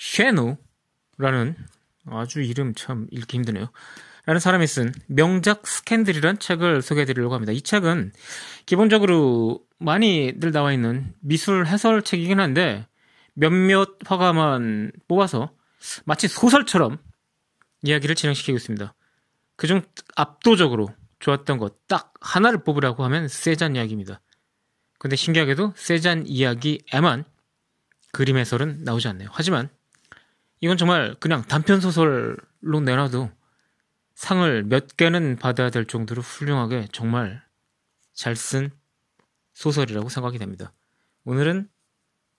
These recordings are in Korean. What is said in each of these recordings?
쉐누라는 아주 이름 참 읽기 힘드네요. 라는 사람이 쓴 명작 스캔들이란 책을 소개해 드리려고 합니다. 이 책은 기본적으로 많이들 나와 있는 미술 해설 책이긴 한데 몇몇 화가만 뽑아서 마치 소설처럼 이야기를 진행시키고 있습니다. 그중 압도적으로 좋았던 것 딱 하나를 뽑으라고 하면 세잔 이야기입니다. 근데 신기하게도 세잔 이야기에만 그림 해설은 나오지 않네요. 하지만 이건 정말 그냥 단편 소설로 내놔도 상을 몇 개는 받아야 될 정도로 훌륭하게 정말 잘 쓴 소설이라고 생각이 됩니다. 오늘은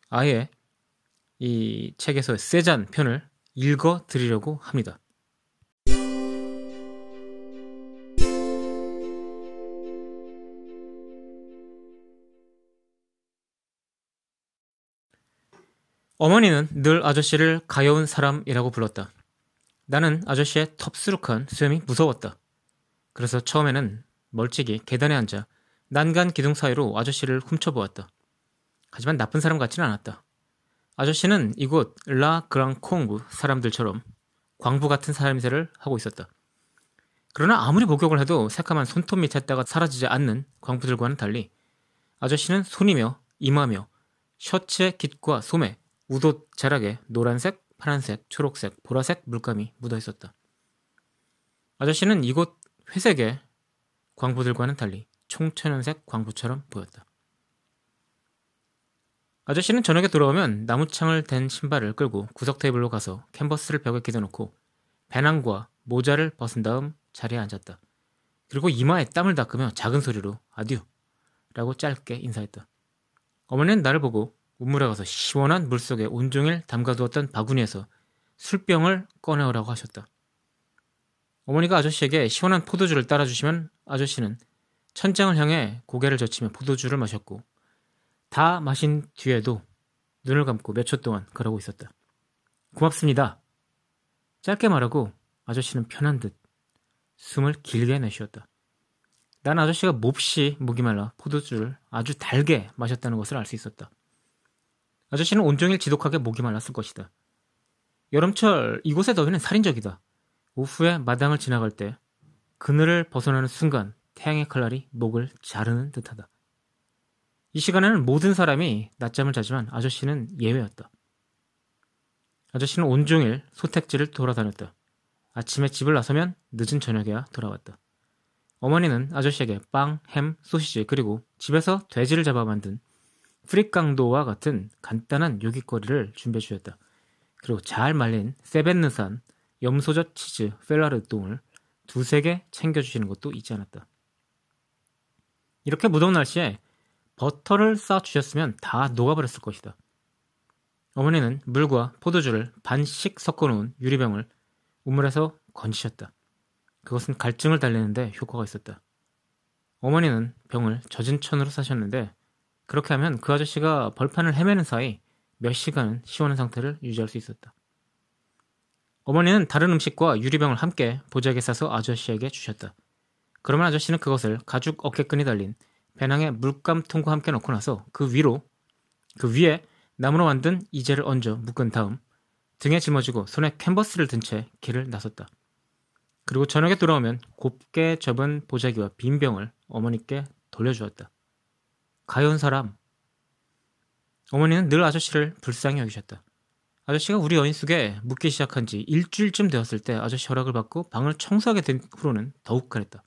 아예 이 책에서 세잔 편을 읽어 드리려고 합니다. 어머니는 늘 아저씨를 가여운 사람이라고 불렀다. 나는 아저씨의 텁스룩한 수염이 무서웠다. 그래서 처음에는 멀찍이 계단에 앉아 난간 기둥 사이로 아저씨를 훔쳐보았다. 하지만 나쁜 사람 같지는 않았다. 아저씨는 이곳 라 그랑콩부 사람들처럼 광부 같은 사람새를 하고 있었다. 그러나 아무리 목욕을 해도 새까만 손톱 밑에다가 사라지지 않는 광부들과는 달리 아저씨는 손이며 이마며 셔츠의 깃과 소매, 우도 자락에 노란색, 파란색, 초록색, 보라색 물감이 묻어 있었다. 아저씨는 이곳 회색의 광부들과는 달리 총천연색 광부처럼 보였다. 아저씨는 저녁에 돌아오면 나무창을 댄 신발을 끌고 구석 테이블로 가서 캔버스를 벽에 기대놓고 배낭과 모자를 벗은 다음 자리에 앉았다. 그리고 이마에 땀을 닦으며 작은 소리로 아듀 라고 짧게 인사했다. 어머니는 나를 보고 우물에 가서 시원한 물속에 온종일 담가두었던 바구니에서 술병을 꺼내오라고 하셨다. 어머니가 아저씨에게 시원한 포도주를 따라주시면 아저씨는 천장을 향해 고개를 젖히며 포도주를 마셨고 다 마신 뒤에도 눈을 감고 몇 초 동안 그러고 있었다. 고맙습니다. 짧게 말하고 아저씨는 편한 듯 숨을 길게 내쉬었다. 난 아저씨가 몹시 목이 말라 포도주를 아주 달게 마셨다는 것을 알 수 있었다. 아저씨는 온종일 지독하게 목이 말랐을 것이다. 여름철 이곳의 더위는 살인적이다. 오후에 마당을 지나갈 때 그늘을 벗어나는 순간 태양의 칼날이 목을 자르는 듯하다. 이 시간에는 모든 사람이 낮잠을 자지만 아저씨는 예외였다. 아저씨는 온종일 소택지를 돌아다녔다. 아침에 집을 나서면 늦은 저녁에야 돌아왔다. 어머니는 아저씨에게 빵, 햄, 소시지 그리고 집에서 돼지를 잡아 만든 프리깡도와 같은 간단한 요깃거리를 준비해 주셨다. 그리고 잘 말린 세벤느산 염소젓 치즈 펠라르똥을 두세 개 챙겨주시는 것도 잊지 않았다. 이렇게 무더운 날씨에 버터를 쌓아주셨으면 다 녹아버렸을 것이다. 어머니는 물과 포도주를 반씩 섞어놓은 유리병을 우물에서 건지셨다. 그것은 갈증을 달래는데 효과가 있었다. 어머니는 병을 젖은 천으로 사셨는데 그렇게 하면 그 아저씨가 벌판을 헤매는 사이 몇 시간은 시원한 상태를 유지할 수 있었다. 어머니는 다른 음식과 유리병을 함께 보자기에 싸서 아저씨에게 주셨다. 그러면 아저씨는 그것을 가죽 어깨끈이 달린 배낭에 물감통과 함께 넣고 나서 그 위로 그 위에 나무로 만든 이젤을 얹어 묶은 다음 등에 짊어지고 손에 캔버스를 든 채 길을 나섰다. 그리고 저녁에 돌아오면 곱게 접은 보자기와 빈 병을 어머니께 돌려주었다. 가여운 사람. 어머니는 늘 아저씨를 불쌍히 여기셨다. 아저씨가 우리 여인 속에 묻기 시작한 지 일주일쯤 되었을 때 아저씨 허락을 받고 방을 청소하게 된 후로는 더욱 그랬다.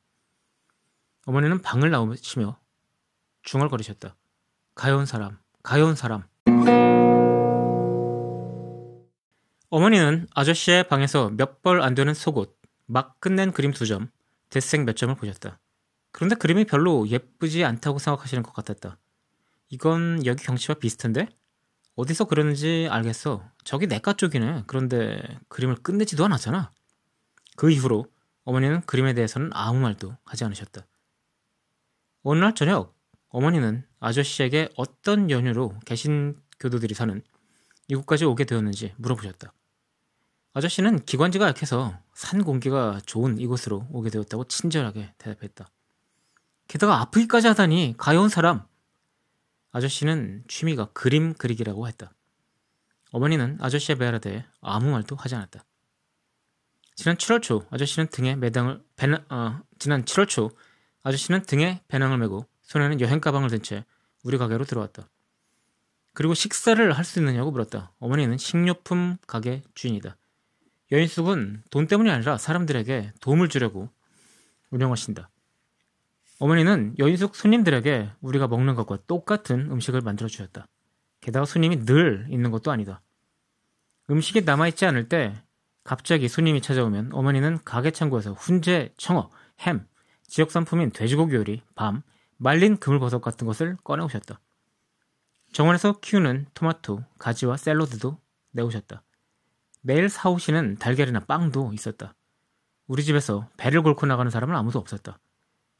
어머니는 방을 나오시며 중얼거리셨다. 가여운 사람, 가여운 사람. 어머니는 아저씨의 방에서 몇 벌 안 되는 속옷, 막 끝낸 그림 두 점, 대생 몇 점을 보셨다. 그런데 그림이 별로 예쁘지 않다고 생각하시는 것 같았다. 이건 여기 경치와 비슷한데? 어디서 그러는지 알겠어. 저기 내과 쪽이네. 그런데 그림을 끝내지도 않았잖아. 그 이후로 어머니는 그림에 대해서는 아무 말도 하지 않으셨다. 어느 날 저녁 어머니는 아저씨에게 어떤 연유로 개신 교도들이 사는 이곳까지 오게 되었는지 물어보셨다. 아저씨는 기관지가 약해서 산 공기가 좋은 이곳으로 오게 되었다고 친절하게 대답했다. 게다가 아프기까지 하다니 가여운 사람. 아저씨는 취미가 그림 그리기라고 했다. 어머니는 아저씨의 대해 아무 말도 하지 않았다. 지난 7월 초 아저씨는 등에 매당을 배낭, 어, 지난 7월 초 아저씨는 등에 배낭을 메고 손에는 여행 가방을 든 채 우리 가게로 들어왔다. 그리고 식사를 할 수 있느냐고 물었다. 어머니는 식료품 가게 주인이다. 여인숙은 돈 때문이 아니라 사람들에게 도움을 주려고 운영하신다. 어머니는 여인숙 손님들에게 우리가 먹는 것과 똑같은 음식을 만들어 주셨다. 게다가 손님이 늘 있는 것도 아니다. 음식이 남아있지 않을 때 갑자기 손님이 찾아오면 어머니는 가게 창고에서 훈제, 청어, 햄, 지역 상품인 돼지고기 요리, 밤, 말린 그물버섯 같은 것을 꺼내오셨다. 정원에서 키우는 토마토, 가지와 샐러드도 내오셨다. 매일 사오시는 달걀이나 빵도 있었다. 우리 집에서 배를 골고 나가는 사람은 아무도 없었다.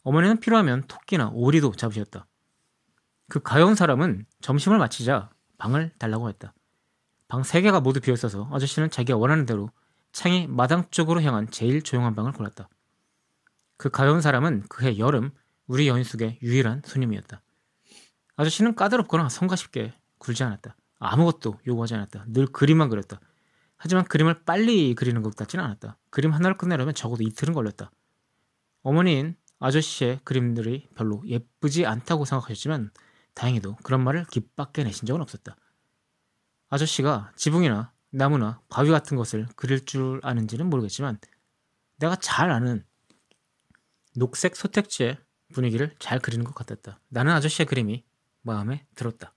어머니는 필요하면 토끼나 오리도 잡으셨다. 그 가여운 사람은 점심을 마치자 방을 달라고 했다. 방세 개가 모두 비어 있어서 아저씨는 자기가 원하는 대로 창이 마당 쪽으로 향한 제일 조용한 방을 골랐다. 그 가여운 사람은 그해 여름 우리 여인숙의 유일한 손님이었다. 아저씨는 까다롭거나 성가쉽게 굴지 않았다. 아무것도 요구하지 않았다. 늘 그림만 그렸다. 하지만 그림을 빨리 그리는 것 같지는 않았다. 그림 하나를 끝내려면 적어도 이틀은 걸렸다. 어머니인 아저씨의 그림들이 별로 예쁘지 않다고 생각하셨지만 다행히도 그런 말을 깃밖에 내신 적은 없었다. 아저씨가 지붕이나 나무나 바위 같은 것을 그릴 줄 아는지는 모르겠지만 내가 잘 아는 녹색 소택지의 분위기를 잘 그리는 것 같았다. 나는 아저씨의 그림이 마음에 들었다.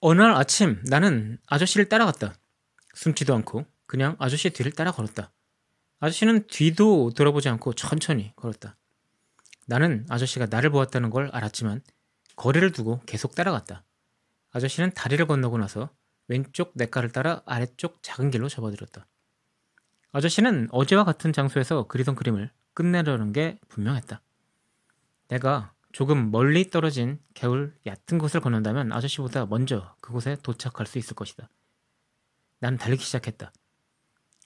어느 날 아침 나는 아저씨를 따라갔다. 숨지도 않고 그냥 아저씨 뒤를 따라 걸었다. 아저씨는 뒤도 돌아보지 않고 천천히 걸었다. 나는 아저씨가 나를 보았다는 걸 알았지만 거리를 두고 계속 따라갔다. 아저씨는 다리를 건너고 나서 왼쪽 냇가를 따라 아래쪽 작은 길로 접어들었다. 아저씨는 어제와 같은 장소에서 그리던 그림을 끝내려는 게 분명했다. 내가 조금 멀리 떨어진 개울 얕은 곳을 건넌다면 아저씨보다 먼저 그곳에 도착할 수 있을 것이다. 난 달리기 시작했다.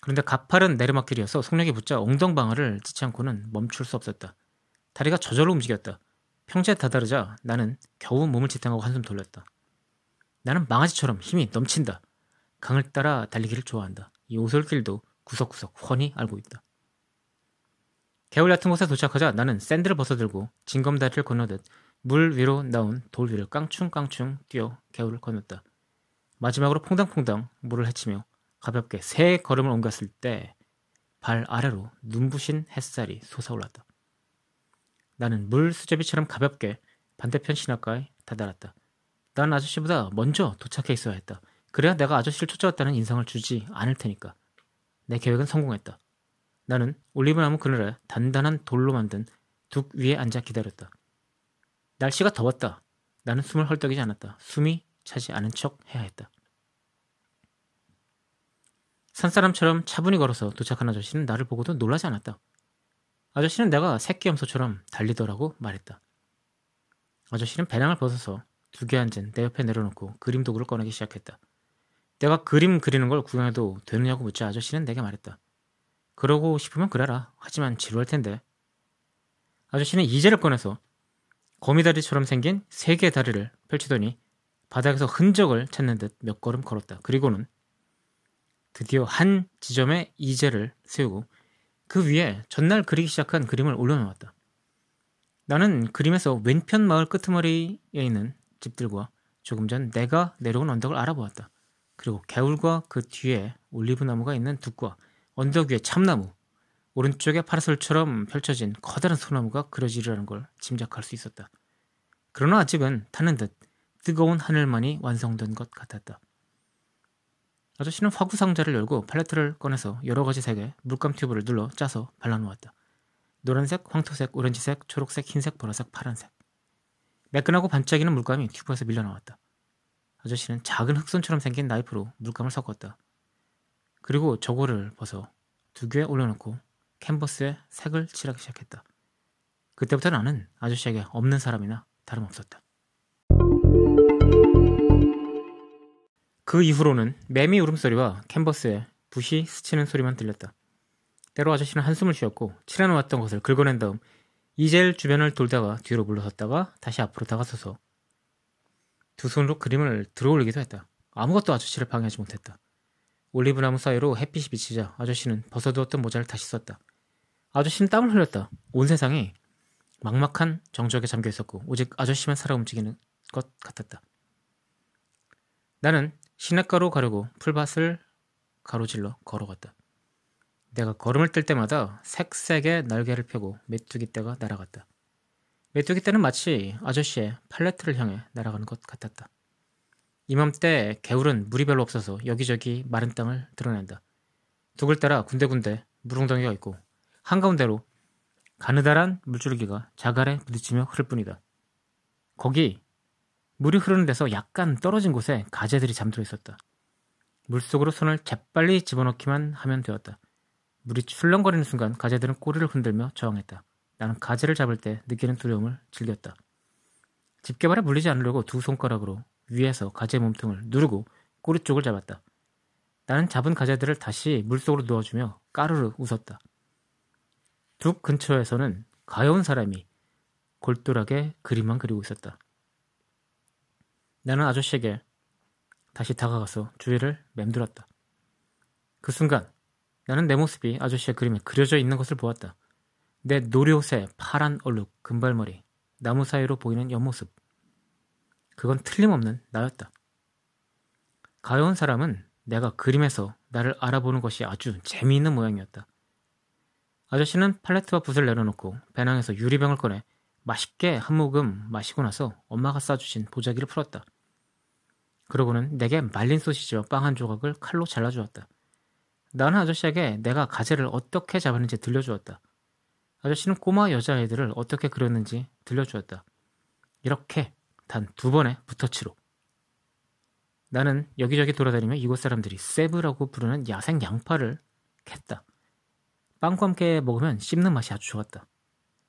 그런데 가파른 내리막길이어서 속력이 붙자 엉덩방아를 찢지 않고는 멈출 수 없었다. 다리가 저절로 움직였다. 평지에 다다르자 나는 겨우 몸을 지탱하고 한숨 돌렸다. 나는 망아지처럼 힘이 넘친다. 강을 따라 달리기를 좋아한다. 이 오솔길도 구석구석 훤히 알고 있다. 개울 같은 곳에 도착하자 나는 샌들을 벗어들고 징검다리를 건너듯 물 위로 나온 돌 위를 깡충깡충 뛰어 개울을 건넜다. 마지막으로 퐁당퐁당 물을 헤치며 가볍게 세 걸음을 옮겼을 때 발 아래로 눈부신 햇살이 솟아올랐다. 나는 물 수제비처럼 가볍게 반대편 신학가에 다다랐다. 난 아저씨보다 먼저 도착해 있어야 했다. 그래야 내가 아저씨를 쫓아왔다는 인상을 주지 않을 테니까. 내 계획은 성공했다. 나는 올리브나무 그늘에 단단한 돌로 만든 둑 위에 앉아 기다렸다. 날씨가 더웠다. 나는 숨을 헐떡이지 않았다. 숨이 차지 않은 척 해야 했다. 산사람처럼 차분히 걸어서 도착한 아저씨는 나를 보고도 놀라지 않았다. 아저씨는 내가 새끼 염소처럼 달리더라고 말했다. 아저씨는 배낭을 벗어서 두 개 앉은 내 옆에 내려놓고 그림 도구를 꺼내기 시작했다. 내가 그림 그리는 걸 구경해도 되느냐고 묻자 아저씨는 내게 말했다. 그러고 싶으면 그래라. 하지만 지루할 텐데. 아저씨는 이제를 꺼내서 거미다리처럼 생긴 세 개의 다리를 펼치더니 바닥에서 흔적을 찾는 듯 몇 걸음 걸었다. 그리고는 드디어 한 지점에 이제를 세우고 그 위에 전날 그리기 시작한 그림을 올려놓았다. 나는 그림에서 왼편 마을 끄트머리에 있는 집들과 조금 전 내가 내려온 언덕을 알아보았다. 그리고 개울과 그 뒤에 올리브 나무가 있는 둑과 언덕 위에 참나무, 오른쪽에 파라솔처럼 펼쳐진 커다란 소나무가 그려지리라는 걸 짐작할 수 있었다. 그러나 아직은 타는 듯 뜨거운 하늘만이 완성된 것 같았다. 아저씨는 화구 상자를 열고 팔레트를 꺼내서 여러 가지 색의 물감 튜브를 눌러 짜서 발라놓았다. 노란색, 황토색, 오렌지색, 초록색, 흰색, 보라색, 파란색. 매끈하고 반짝이는 물감이 튜브에서 밀려나왔다. 아저씨는 작은 흑손처럼 생긴 나이프로 물감을 섞었다. 그리고 저고를 벗어 두 개에 올려놓고 캔버스에 색을 칠하기 시작했다. 그때부터 나는 아저씨에게 없는 사람이나 다름없었다. 그 이후로는 매미 울음소리와 캔버스에 붓이 스치는 소리만 들렸다. 때로 아저씨는 한숨을 쉬었고 칠해놓았던 것을 긁어낸 다음 이젤 주변을 돌다가 뒤로 물러섰다가 다시 앞으로 다가서서 두 손으로 그림을 들어올리기도 했다. 아무것도 아저씨를 방해하지 못했다. 올리브나무 사이로 햇빛이 비치자 아저씨는 벗어두었던 모자를 다시 썼다. 아저씨는 땀을 흘렸다. 온 세상이 막막한 정적에 잠겨 있었고 오직 아저씨만 살아 움직이는 것 같았다. 나는 시냇가로 가려고 풀밭을 가로질러 걸어갔다. 내가 걸음을 뜰 때마다 색색의 날개를 펴고 메뚜기 떼가 날아갔다. 메뚜기 떼는 마치 아저씨의 팔레트를 향해 날아가는 것 같았다. 이맘때 개울은 물이 별로 없어서 여기저기 마른 땅을 드러낸다. 둑을 따라 군데군데 물웅덩이가 있고 한가운데로 가느다란 물줄기가 자갈에 부딪히며 흐를 뿐이다. 거기 물이 흐르는 데서 약간 떨어진 곳에 가재들이 잠들어 있었다. 물속으로 손을 재빨리 집어넣기만 하면 되었다. 물이 출렁거리는 순간 가재들은 꼬리를 흔들며 저항했다. 나는 가재를 잡을 때 느끼는 두려움을 즐겼다. 집게발에 물리지 않으려고 두 손가락으로 위에서 가재 몸통을 누르고 꼬리 쪽을 잡았다. 나는 잡은 가재들을 다시 물속으로 넣어주며 까르르 웃었다. 둑 근처에서는 가여운 사람이 골똘하게 그림만 그리고 있었다. 나는 아저씨에게 다시 다가가서 주위를 맴돌았다. 그 순간 나는 내 모습이 아저씨의 그림에 그려져 있는 것을 보았다. 내 노리옷의 파란 얼룩, 금발머리, 나무 사이로 보이는 옆모습. 그건 틀림없는 나였다. 가여운 사람은 내가 그림에서 나를 알아보는 것이 아주 재미있는 모양이었다. 아저씨는 팔레트와 붓을 내려놓고 배낭에서 유리병을 꺼내 맛있게 한 모금 마시고 나서 엄마가 싸주신 보자기를 풀었다. 그러고는 내게 말린 소시지와 빵 한 조각을 칼로 잘라주었다. 나는 아저씨에게 내가 가재를 어떻게 잡았는지 들려주었다. 아저씨는 꼬마 여자애들을 어떻게 그렸는지 들려주었다. 이렇게 단 두 번의 부터치로. 나는 여기저기 돌아다니며 이곳 사람들이 세브라고 부르는 야생 양파를 캤다. 빵과 함께 먹으면 씹는 맛이 아주 좋았다.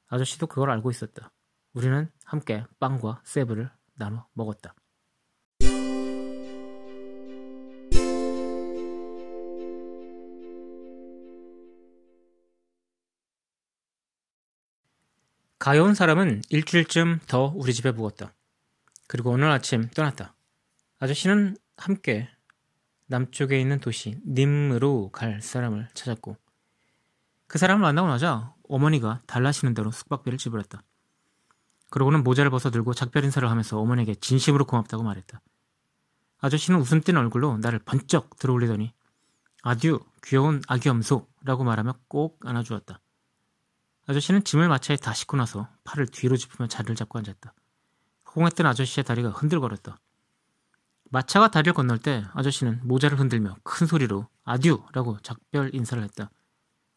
아저씨도 그걸 알고 있었다. 우리는 함께 빵과 세브를 나눠 먹었다. 가여운 사람은 일주일쯤 더 우리 집에 묵었다. 그리고 오늘 아침 떠났다. 아저씨는 함께 남쪽에 있는 도시 님으로 갈 사람을 찾았고 그 사람을 만나고 나자 어머니가 달라시는 대로 숙박비를 지불했다. 그러고는 모자를 벗어 들고 작별 인사를 하면서 어머니에게 진심으로 고맙다고 말했다. 아저씨는 웃음 띤 얼굴로 나를 번쩍 들어올리더니 아듀 귀여운 아기 염소라고 말하며 꼭 안아주었다. 아저씨는 짐을 마차에 다 싣고 나서 팔을 뒤로 짚으며 자리를 잡고 앉았다. 호공했던 아저씨의 다리가 흔들거렸다. 마차가 다리를 건널 때 아저씨는 모자를 흔들며 큰 소리로 아듀라고 작별 인사를 했다.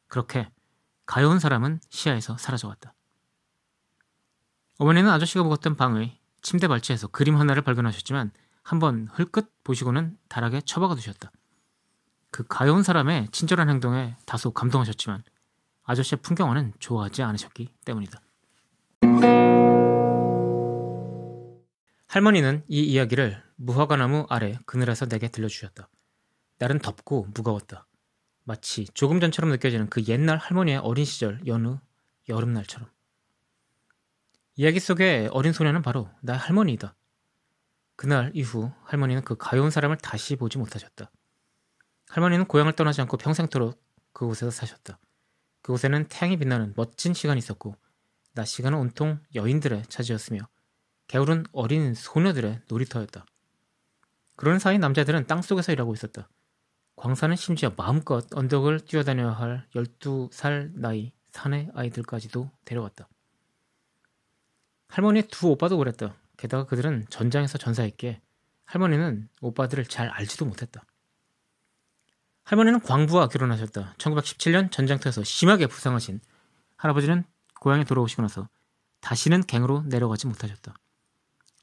그렇게 가여운 사람은 시야에서 사라져갔다. 어머니는 아저씨가 묵었던 방의 침대 발치에서 그림 하나를 발견하셨지만 한번 흘끗 보시고는 다락에 처박아 두셨다. 그 가여운 사람의 친절한 행동에 다소 감동하셨지만 아저씨의 풍경화는 좋아하지 않으셨기 때문이다. 할머니는 이 이야기를 무화과나무 아래 그늘에서 내게 들려주셨다. 날은 덥고 무거웠다. 마치 조금 전처럼 느껴지는 그 옛날 할머니의 어린 시절 여느 여름날처럼. 이야기 속의 어린 소녀는 바로 나 할머니이다. 그날 이후 할머니는 그 가여운 사람을 다시 보지 못하셨다. 할머니는 고향을 떠나지 않고 평생토록 그곳에서 사셨다. 그곳에는 태양이 빛나는 멋진 시간이 있었고 낮 시간은 온통 여인들의 차지였으며 겨울은 어린 소녀들의 놀이터였다. 그런 사이 남자들은 땅속에서 일하고 있었다. 광산은 심지어 마음껏 언덕을 뛰어다녀야 할 12살 나이 사내 아이들까지도 데려갔다. 할머니의 두 오빠도 그랬다. 게다가 그들은 전장에서 전사했기에 할머니는 오빠들을 잘 알지도 못했다. 할머니는 광부와 결혼하셨다. 1917년 전쟁터에서 심하게 부상하신 할아버지는 고향에 돌아오시고 나서 다시는 갱으로 내려가지 못하셨다.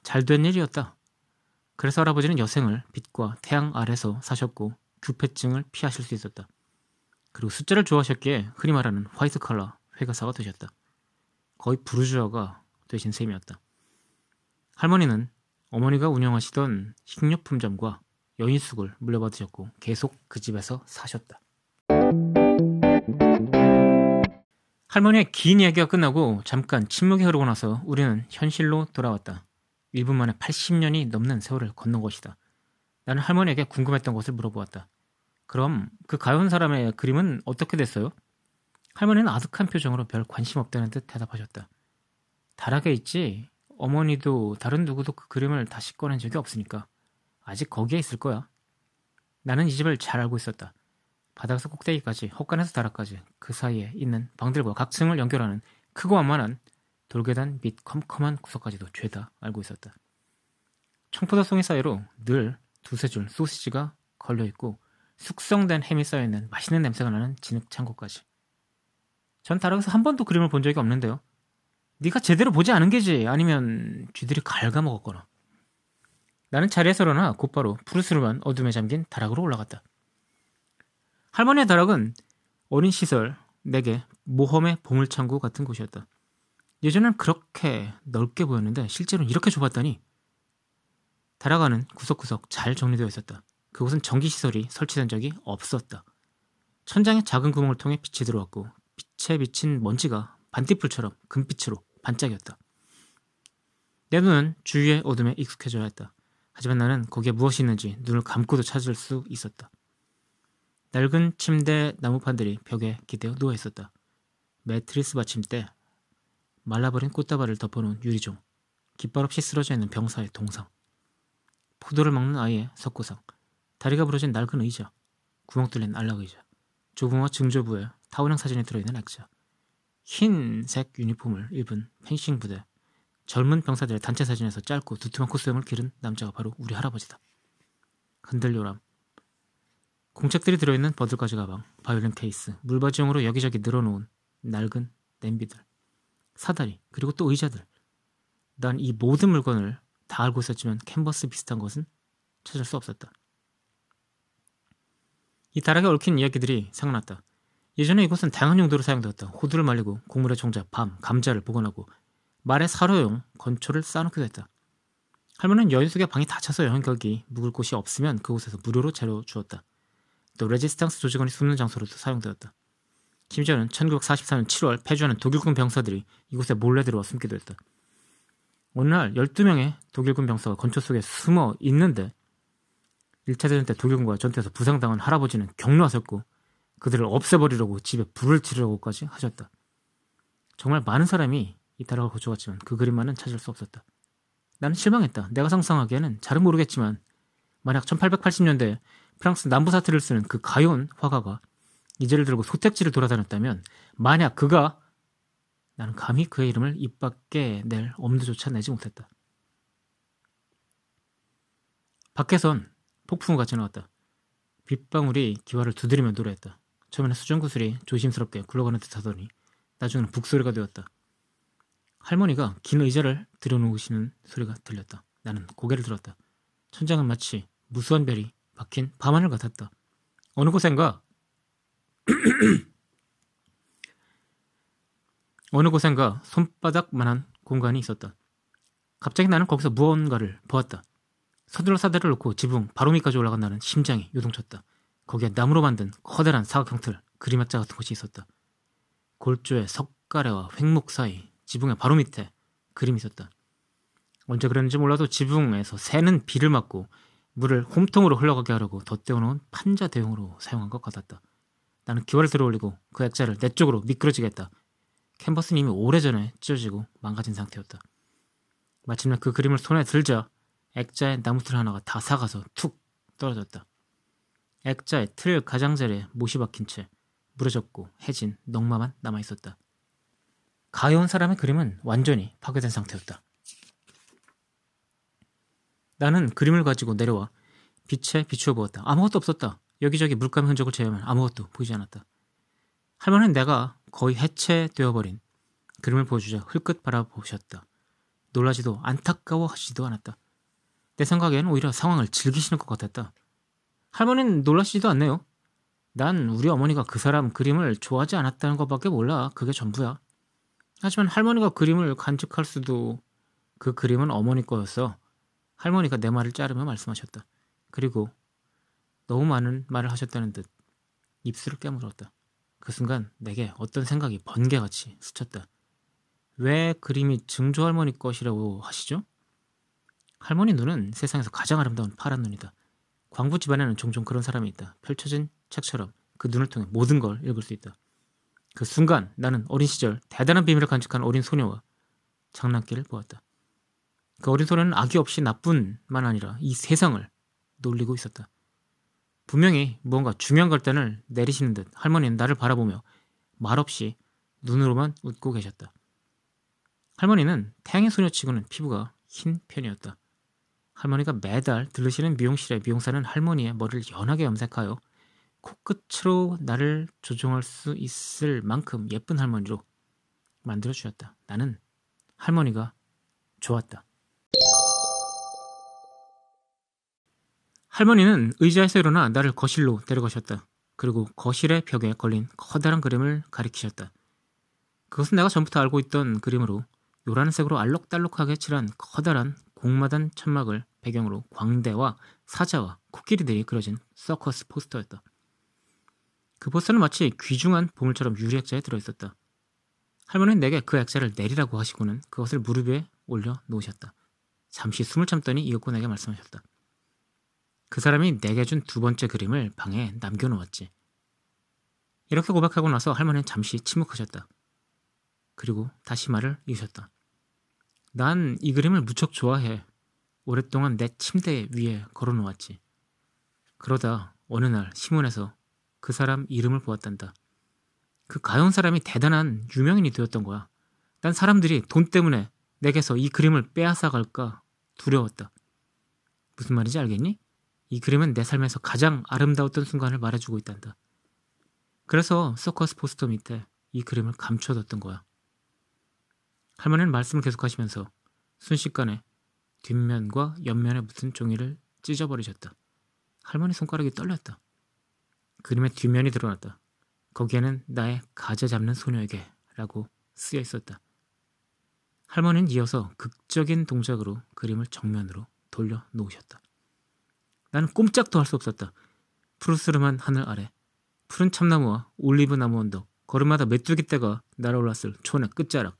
잘된 일이었다. 그래서 할아버지는 여생을 빛과 태양 아래서 사셨고 규폐증을 피하실 수 있었다. 그리고 숫자를 좋아하셨기에 흔히 말하는 화이트 칼라 회계사가 되셨다. 거의 부르주아가 되신 셈이었다. 할머니는 어머니가 운영하시던 식료품점과 여인숙을 물려받으셨고 계속 그 집에서 사셨다. 할머니의 긴 이야기가 끝나고 잠깐 침묵이 흐르고 나서 우리는 현실로 돌아왔다. 1분 만에 80년이 넘는 세월을 건넌 것이다. 나는 할머니에게 궁금했던 것을 물어보았다. 그럼 그 가연 사람의 그림은 어떻게 됐어요? 할머니는 아득한 표정으로 별 관심 없다는 듯 대답하셨다. 다락에 있지 어머니도 다른 누구도 그 그림을 다시 꺼낸 적이 없으니까 아직 거기에 있을 거야. 나는 이 집을 잘 알고 있었다. 바닥에서 꼭대기까지, 헛간에서 다락까지 그 사이에 있는 방들과 각 층을 연결하는 크고 완만한 돌계단 및 컴컴한 구석까지도 죄다 알고 있었다. 청포도 송이 사이로 늘 두세 줄 소시지가 걸려 있고 숙성된 햄이 쌓여 있는 맛있는 냄새가 나는 진흙 창고까지. 전 다락에서 한 번도 그림을 본 적이 없는데요. 네가 제대로 보지 않은 게지 아니면 쥐들이 갉아먹었거나. 나는 자리에서 일어나 곧바로 푸르스름한 어둠에 잠긴 다락으로 올라갔다. 할머니의 다락은 어린 시설, 내게 모험의 보물창고 같은 곳이었다. 예전엔 그렇게 넓게 보였는데 실제로는 이렇게 좁았다니. 다락 안은 구석구석 잘 정리되어 있었다. 그곳은 전기시설이 설치된 적이 없었다. 천장에 작은 구멍을 통해 빛이 들어왔고 빛에 비친 먼지가 반딧불처럼 금빛으로 반짝였다. 내 눈은 주위의 어둠에 익숙해져야 했다. 하지만 나는 거기에 무엇이 있는지 눈을 감고도 찾을 수 있었다. 낡은 침대 나무판들이 벽에 기대어 누워 있었다. 매트리스 받침대, 말라버린 꽃다발을 덮어놓은 유리종, 깃발 없이 쓰러져 있는 병사의 동상, 포도를 먹는 아이의 석고상, 다리가 부러진 낡은 의자, 구멍 뚫린 안락 의자, 조붕어 증조부에 타원형 사진이 들어있는 액자, 흰색 유니폼을 입은 펜싱 부대, 젊은 병사들의 단체 사진에서 짧고 두툼한 코스염을 기른 남자가 바로 우리 할아버지다. 흔들요람, 공책들이 들어있는 버들가지 가방, 바이올린 케이스, 물바지용으로 여기저기 늘어놓은 낡은 냄비들, 사다리, 그리고 또 의자들. 난 이 모든 물건을 다 알고 있었지만 캔버스 비슷한 것은 찾을 수 없었다. 이 다락에 얽힌 이야기들이 생각났다. 예전에 이곳은 다양한 용도로 사용되었다. 호두를 말리고 곡물의 종자, 밤, 감자를 보관하고 말의 사료용 건초를 쌓아놓기도 했다. 할머니는 여인 속에 방이 닫혀서 여행 가기 묵을 곳이 없으면 그곳에서 무료로 재료 주었다. 또 레지스탕스 조직원이 숨는 장소로도 사용되었다. 심지어는 1944년 7월 폐주하는 독일군 병사들이 이곳에 몰래 들어와 숨기도 했다. 어느 날 12명의 독일군 병사가 건초 속에 숨어 있는데 1차 대전 때 독일군과 전투에서 부상당한 할아버지는 격노하셨고 그들을 없애버리려고 집에 불을 지르려고까지 하셨다. 정말 많은 사람이 이 다락을 고쳐갔지만 그 그림만은 찾을 수 없었다. 나는 실망했다. 내가 상상하기에는 잘은 모르겠지만 만약 1880년대 프랑스 남부 사투리를 쓰는 그 가요운 화가가 이제를 들고 소택지를 돌아다녔다면 만약 그가 나는 감히 그의 이름을 입 밖에 낼 엄두조차 내지 못했다. 밖에선 폭풍우가 지나왔다. 빗방울이 기와를 두드리며 노래했다. 처음에는 수정구슬이 조심스럽게 굴러가는 듯 하더니 나중에는 북소리가 되었다. 할머니가 긴 의자를 들여놓으시는 소리가 들렸다. 나는 고개를 들었다. 천장은 마치 무수한 별이 박힌 밤하늘 같았다. 어느 곳엔가 어느 곳엔가 손바닥만한 공간이 있었다. 갑자기 나는 거기서 무언가를 보았다. 서둘러 사대를 놓고 지붕 바로 밑까지 올라간 나는 심장이 요동쳤다. 거기에 나무로 만든 커다란 사각 형틀 그림학자 같은 곳이 있었다. 골조의 석가래와 횡목 사이 지붕의 바로 밑에 그림이 있었다. 언제 그랬는지 몰라도 지붕에서 새는 비를 맞고 물을 홈통으로 흘러가게 하려고 덧대어놓은 판자 대용으로 사용한 것 같았다. 나는 기와를 들어올리고 그 액자를 내 쪽으로 미끄러지게 했다. 캔버스는 이미 오래전에 찢어지고 망가진 상태였다. 마침내 그 그림을 손에 들자 액자의 나무틀 하나가 다 사가서 툭 떨어졌다. 액자의 틀 가장자리에 못이 박힌 채 무너졌고 해진 넝마만 남아있었다. 가여운 사람의 그림은 완전히 파괴된 상태였다. 나는 그림을 가지고 내려와 빛에 비추어 보았다. 아무것도 없었다. 여기저기 물감 흔적을 제외하면 아무것도 보이지 않았다. 할머니는 내가 거의 해체되어버린 그림을 보여주자 흘끗 바라보셨다. 놀라지도 안타까워하지도 않았다. 내 생각엔 오히려 상황을 즐기시는 것 같았다. 할머니는 놀라시지도 않네요. 난 우리 어머니가 그 사람 그림을 좋아하지 않았다는 것밖에 몰라. 그게 전부야. 하지만 할머니가 그림을 간직할 수도 그 그림은 어머니 거였어. 할머니가 내 말을 자르며 말씀하셨다. 그리고 너무 많은 말을 하셨다는 듯 입술을 깨물었다. 그 순간 내게 어떤 생각이 번개같이 스쳤다. 왜 그림이 증조 할머니 것이라고 하시죠? 할머니 눈은 세상에서 가장 아름다운 파란 눈이다. 광부 집안에는 종종 그런 사람이 있다. 펼쳐진 책처럼 그 눈을 통해 모든 걸 읽을 수 있다. 그 순간 나는 어린 시절 대단한 비밀을 간직한 어린 소녀와 장난기를 보았다. 그 어린 소녀는 악의 없이 나뿐만 아니라 이 세상을 놀리고 있었다. 분명히 무언가 중요한 결단을 내리시는 듯 할머니는 나를 바라보며 말없이 눈으로만 웃고 계셨다. 할머니는 태양의 소녀치고는 피부가 흰 편이었다. 할머니가 매달 들르시는 미용실의 미용사는 할머니의 머리를 연하게 염색하여 코끝으로 나를 조종할 수 있을 만큼 예쁜 할머니로 만들어 주었다. 나는 할머니가 좋았다. 할머니는 의자에서 일어나 나를 거실로 데려가셨다. 그리고 거실의 벽에 걸린 커다란 그림을 가리키셨다. 그것은 내가 전부터 알고 있던 그림으로 요란색으로 알록달록하게 칠한 커다란 공마단 천막을 배경으로 광대와 사자와 코끼리들이 그려진 서커스 포스터였다. 그 포스터는 마치 귀중한 보물처럼 유리액자에 들어있었다. 할머니는 내게 그 액자를 내리라고 하시고는 그것을 무릎 위에 올려 놓으셨다. 잠시 숨을 참더니 이윽고 내게 말씀하셨다. 그 사람이 내게 준 두 번째 그림을 방에 남겨놓았지. 이렇게 고백하고 나서 할머니는 잠시 침묵하셨다. 그리고 다시 말을 이으셨다. 난 이 그림을 무척 좋아해. 오랫동안 내 침대 위에 걸어놓았지. 그러다 어느 날 신문에서 그 사람 이름을 보았단다. 그 가yon 사람이 대단한 유명인이 되었던 거야. 난 사람들이 돈 때문에 내게서 이 그림을 빼앗아 갈까 두려웠다. 무슨 말인지 알겠니? 이 그림은 내 삶에서 가장 아름다웠던 순간을 말해주고 있단다. 그래서 서커스 포스터 밑에 이 그림을 감춰뒀던 거야. 할머니는 말씀을 계속하시면서 순식간에 뒷면과 옆면에 붙은 종이를 찢어버리셨다. 할머니 손가락이 떨렸다. 그림의 뒷면이 드러났다. 거기에는 나의 가재 잡는 소녀에게 라고 쓰여 있었다. 할머니는 이어서 극적인 동작으로 그림을 정면으로 돌려 놓으셨다. 나는 꼼짝도 할 수 없었다. 푸르스름한 하늘 아래 푸른 참나무와 올리브 나무 언덕 걸음마다 메뚜기 떼가 날아올랐을 촌의 끝자락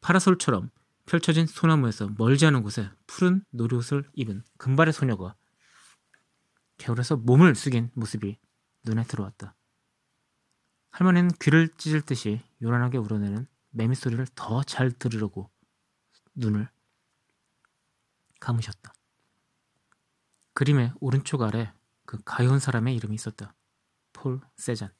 파라솔처럼 펼쳐진 소나무에서 멀지 않은 곳에 푸른 놀이옷을 입은 금발의 소녀가 겨울에서 몸을 숙인 모습이 눈에 들어왔다. 할머니는 귀를 찢을 듯이 요란하게 우러내는 매미 소리를 더 잘 들으려고 눈을 감으셨다. 그림의 오른쪽 아래 그 가여운 사람의 이름이 있었다. 폴 세잔.